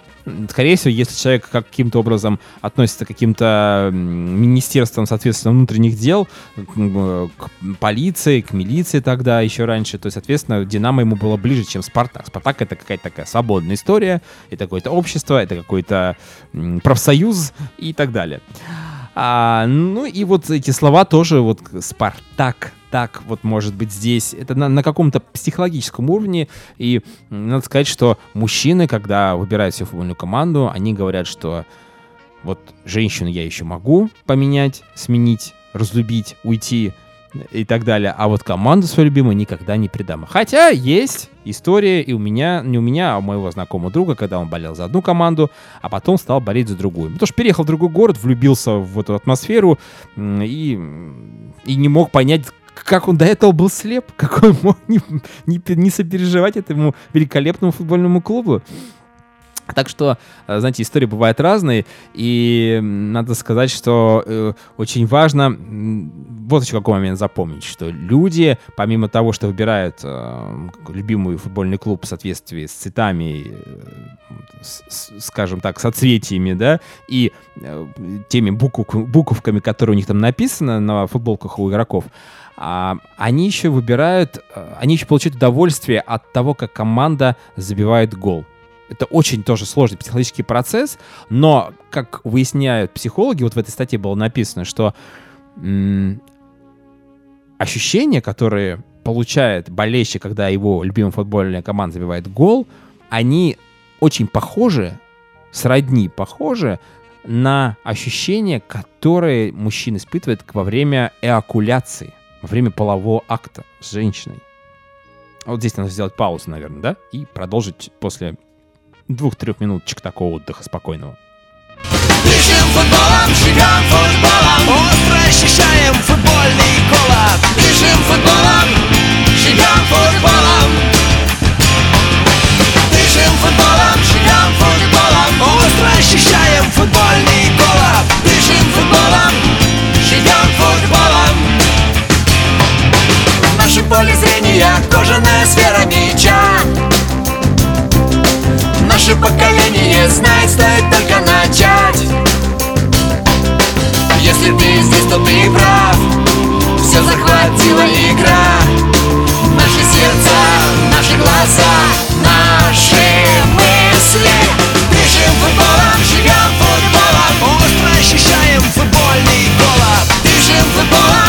Скорее всего, если человек каким-то образом относится к каким-то министерствам, соответственно, внутренних дел, э, к полиции, к милиции тогда, еще раньше, то, соответственно, Динамо ему было ближе, чем Спартак. Спартак — это какая-то такая свободная история, это какое-то общество, это какой-то профсоюз и так далее. А, ну и вот эти слова тоже, вот Спартак, так вот может быть здесь. Это на, на каком-то психологическом уровне. И надо сказать, что мужчины, когда выбирают себе футбольную команду, они говорят, что вот женщину я еще могу поменять, сменить, разлюбить, уйти и так далее. А вот команду свою любимую никогда не предам. Хотя есть история и у меня, не у меня, а у моего знакомого друга, когда он болел за одну команду, а потом стал болеть за другую. Потому что переехал в другой город, влюбился в эту атмосферу и, и не мог понять, как он до этого был слеп, как он мог не, не, не сопереживать этому великолепному футбольному клубу. Так что, э, знаете, истории бывают разные, и надо сказать, что э, очень важно вот еще какой момент запомнить, что люди, помимо того, что выбирают э, любимый футбольный клуб в соответствии с цветами, э, с- скажем так, соцветиями, да, и э, теми букв- буковками, которые у них там написаны на футболках у игроков, а, они еще выбирают, э, они еще получают удовольствие от того, как команда забивает гол. Это очень тоже сложный психологический процесс, но, как выясняют психологи, вот в этой статье было написано, что м, ощущения, которые получает болельщик, когда его любимая футбольная команда забивает гол, они очень похожи, сродни похожи на ощущения, которые мужчина испытывает во время эокуляции, во время полового акта с женщиной. Вот здесь надо сделать паузу, наверное, да? И продолжить после двух-трех минуточек такого отдыха спокойного. Дышим футболом, живем футболом Остро ощущаем футбольный колоб Дышим футболом, живем футболом Дышим футболом, живем футболом Остро ощущаем футбольный колоб Дышим футболом, живем футболом поле зрения кожаная сфера мяча Наше поколение знает, стоит только начать. Если ты здесь, то ты прав. Все захватила игра. Наши сердца, наши глаза, наши мысли. Дышим футболом, живем футболом. Остро ощущаем футбольный голод. Дышим футболом,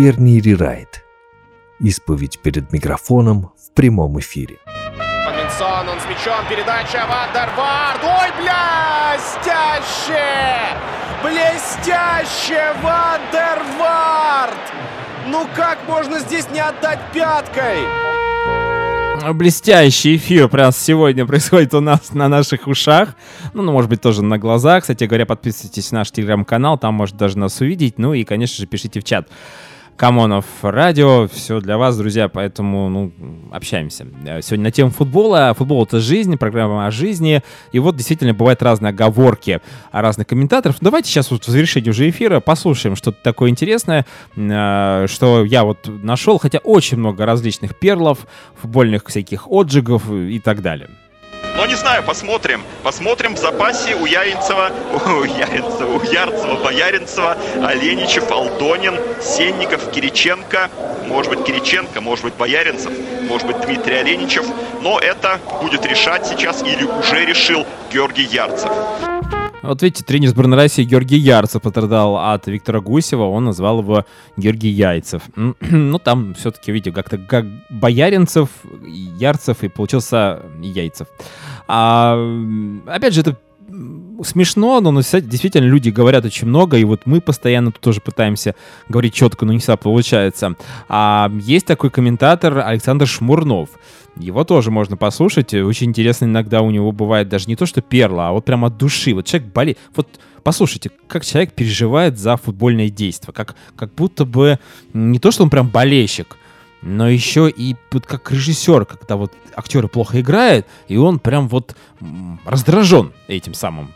Вечерний рерайт. Исповедь перед микрофоном в прямом эфире. Фабинсон, он с мячом, передача Вандервард. Ой, блестяще! Блестяще, Вандервард! Ну как можно здесь не отдать пяткой? Блестящий эфир прямо сегодня происходит у нас на наших ушах. Ну, ну, может быть, тоже на глазах. Кстати говоря, подписывайтесь на наш телеграм-канал, там может даже нас увидеть. Ну и, конечно же, пишите в чат. Камонов радио, все для вас, друзья, поэтому, ну, общаемся. Э, сегодня на тему футбола. Футбол — это жизнь, программа о жизни. И вот действительно бывают разные оговорки разных комментаторов. Давайте сейчас вот в завершении уже эфира послушаем что-то такое интересное, э, что я вот нашел, хотя очень много различных перлов, футбольных всяких отжигов и так далее. Но не знаю, посмотрим. Посмотрим в запасе у Яринцева, у Яринцева, у Ярцева, Бояринцева, Оленичев, Алдонин, Сенников, Кириченко, может быть Кириченко, может быть Бояринцев, может быть Дмитрий Оленичев. Но это будет решать сейчас или уже решил Георгий Ярцев. Вот видите, тренер сборной России Георгий Ярцев пострадал от Виктора Гусева, он назвал его Георгий Яйцев. Ну, там все-таки, видите, как-то как Бояринцев, Ярцев и получился Яйцев. А, опять же, это смешно, но, но действительно люди говорят очень много, и вот мы постоянно тут тоже пытаемся говорить четко, но не всегда получается. А есть такой комментатор Александр Шмурнов. Его тоже можно послушать. Очень интересно иногда у него бывает даже не то, что перла, а вот прямо от души. Вот человек болеет. Вот послушайте, как человек переживает за футбольное действие. Как, как будто бы не то, что он прям болельщик, но еще и вот как режиссер, когда вот актеры плохо играют, и он прям вот раздражен этим самым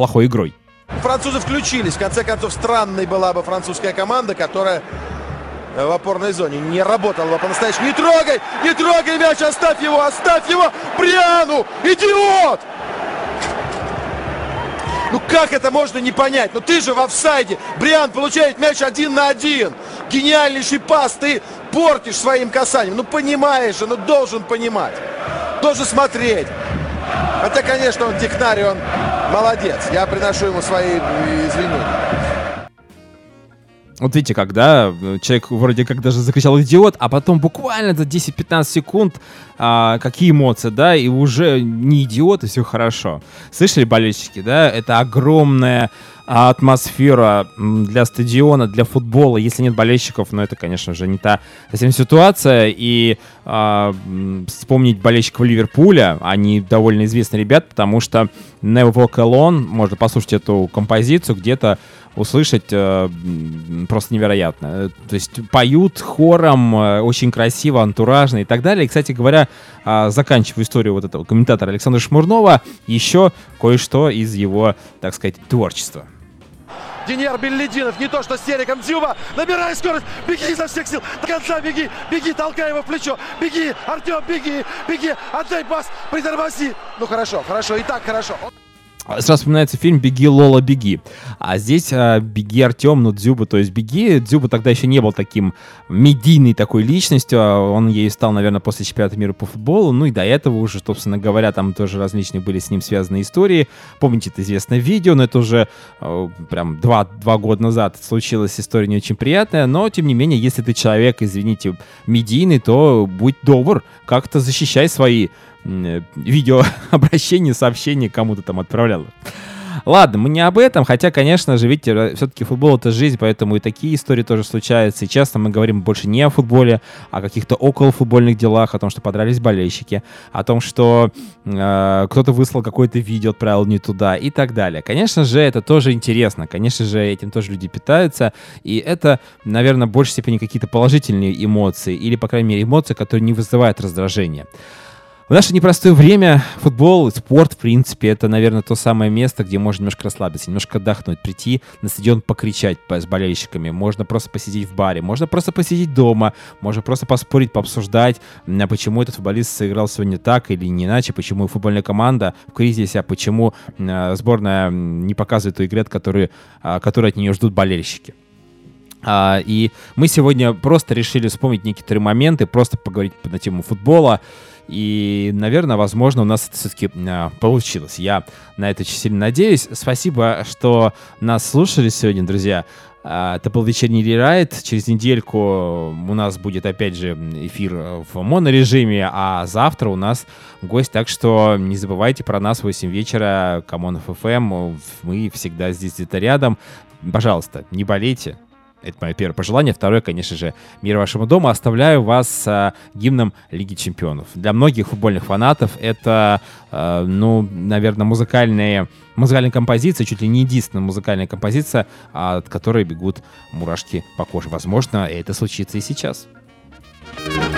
плохой игрой. Французы включились. В конце концов, странной была бы французская команда, которая в опорной зоне не работала бы по-настоящему. Не трогай! Не трогай мяч! Оставь его! Оставь его! Бриану! Идиот! Ну как это можно не понять? Ну ты же в офсайде. Бриан получает мяч один на один. Гениальнейший пас. Ты портишь своим касанием. Ну понимаешь же, ну должен понимать. Должен смотреть. Хотя, конечно, он технарь, он молодец. Я приношу ему свои извинения. Вот видите, когда человек вроде как даже закричал «идиот», а потом буквально за 10-15 секунд а, какие эмоции, да, и уже не идиот, и все хорошо. Слышали, болельщики, да? Это огромная атмосфера для стадиона, для футбола. Если нет болельщиков, ну это, конечно же, не та совсем ситуация. И э, вспомнить болельщиков Ливерпуля, они довольно известные ребят, потому что Never Walk Alone, можно послушать эту композицию где-то услышать э, просто невероятно. То есть поют хором, э, очень красиво, антуражно и так далее. И, кстати говоря, э, заканчивая историю вот этого комментатора Александра Шмурнова, еще кое-что из его, так сказать, творчества. Деньяр Беллидинов, не то что с Сериком Дзюба. Набирай скорость, беги изо всех сил, до конца беги, беги, толкай его в плечо, беги, Артем, беги, беги, отдай пас, притормози. Ну хорошо, хорошо, и так хорошо. Сразу вспоминается фильм «Беги, Лола, беги». А здесь а, «Беги, Артем», ну, Дзюба, то есть «Беги». Дзюба тогда еще не был таким медийной такой личностью, а он ей стал, наверное, после чемпионата мира по футболу. Ну и до этого уже, собственно говоря, там тоже различные были с ним связаны истории. Помните это известное видео, но это уже э, прям два, два года назад случилась история не очень приятная, но, тем не менее, если ты человек, извините, медийный, то будь добр, как-то защищай свои Э, видеообращение, сообщение кому-то там отправляла. Ладно, мы не об этом, хотя, конечно же, видите, все-таки футбол это жизнь, поэтому и такие истории тоже случаются. И часто мы говорим больше не о футболе, а о каких-то околофутбольных делах, о том, что подрались болельщики, о том, что э, кто-то выслал какое-то видео, отправил не туда и так далее. Конечно же, это тоже интересно, конечно же, этим тоже люди питаются, и это, наверное, в большей степени какие-то положительные эмоции, или, по крайней мере, эмоции, которые не вызывают раздражения. В наше непростое время футбол, спорт, в принципе, это, наверное, то самое место, где можно немножко расслабиться, немножко отдохнуть, прийти на стадион покричать с болельщиками. Можно просто посидеть в баре, можно просто посидеть дома, можно просто поспорить, пообсуждать, а почему этот футболист сыграл сегодня так или не иначе, почему футбольная команда в кризисе, а почему э, сборная не показывает ту игру, которую, э, которую от нее ждут болельщики. А, и мы сегодня просто решили вспомнить некоторые моменты, просто поговорить на тему футбола. И, наверное, возможно, у нас это все-таки а, получилось. Я на это очень сильно надеюсь. Спасибо, что нас слушали сегодня, друзья. А, это был вечерний рерайт. Через недельку у нас будет, опять же, эфир в монорежиме, а завтра у нас гость. Так что не забывайте про нас в 8 вечера, Камонов FM. Мы всегда здесь где-то рядом. Пожалуйста, не болейте, Это мое первое пожелание. Второе, конечно же, мир вашему дому. Оставляю вас с а, гимном Лиги Чемпионов. Для многих футбольных фанатов это, а, ну, наверное, музыкальная, музыкальная композиция, чуть ли не единственная музыкальная композиция, от которой бегут мурашки по коже. Возможно, это случится и сейчас. под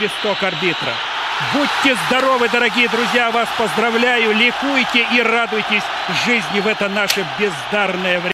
свисток арбитра. Будьте здоровы, дорогие друзья, вас поздравляю, ликуйте и радуйтесь жизни в это наше бездарное время.